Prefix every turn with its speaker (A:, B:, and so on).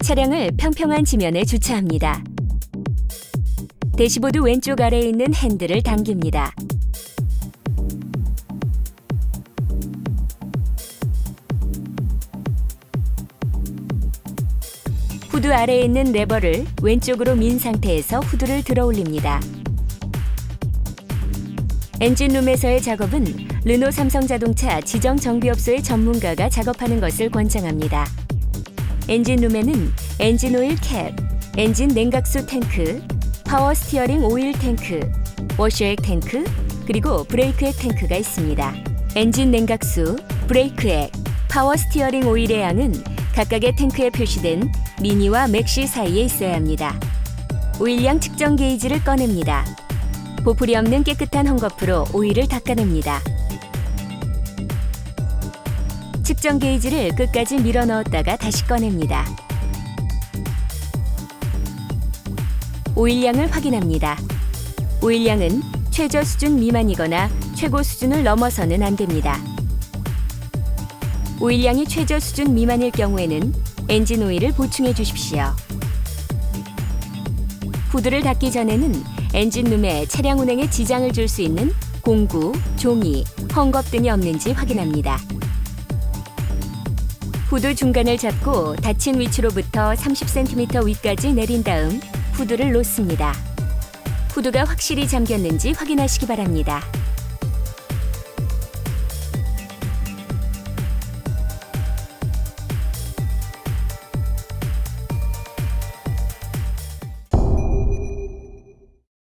A: 차량을 평평한 지면에 주차합니다. 대시보드 왼쪽 아래에 있는 핸들을 당깁니다. 후드 아래에 있는 레버를 왼쪽으로 민 상태에서 후드를 들어 올립니다. 엔진룸에서의 작업은 르노 삼성 자동차 지정 정비업소의 전문가가 작업하는 것을 권장합니다. 엔진룸에는 엔진 오일 캡, 엔진 냉각수 탱크, 파워 스티어링 오일 탱크, 워셔액 탱크, 그리고 브레이크액 탱크가 있습니다. 엔진 냉각수, 브레이크액, 파워 스티어링 오일의 양은 각각의 탱크에 표시된 미니와 맥시 사이에 있어야 합니다. 오일량 측정 게이지를 꺼냅니다. 보풀이 없는 깨끗한 헝겊으로 오일을 닦아냅니다. 측정 게이지를 끝까지 밀어 넣었다가 다시 꺼냅니다. 오일량을 확인합니다. 오일량은 최저 수준 미만이거나 최고 수준을 넘어서는 안 됩니다. 오일량이 최저 수준 미만일 경우에는 엔진 오일을 보충해 주십시오. 후드를 닫기 전에는 엔진룸에 차량 운행에 지장을 줄 수 있는 공구, 종이, 헝겊 등이 없는지 확인합니다. 후드 중간을 잡고 닫힌 위치로부터 30cm 위까지 내린 다음 후드를 놓습니다. 후드가 확실히 잠겼는지 확인하시기 바랍니다.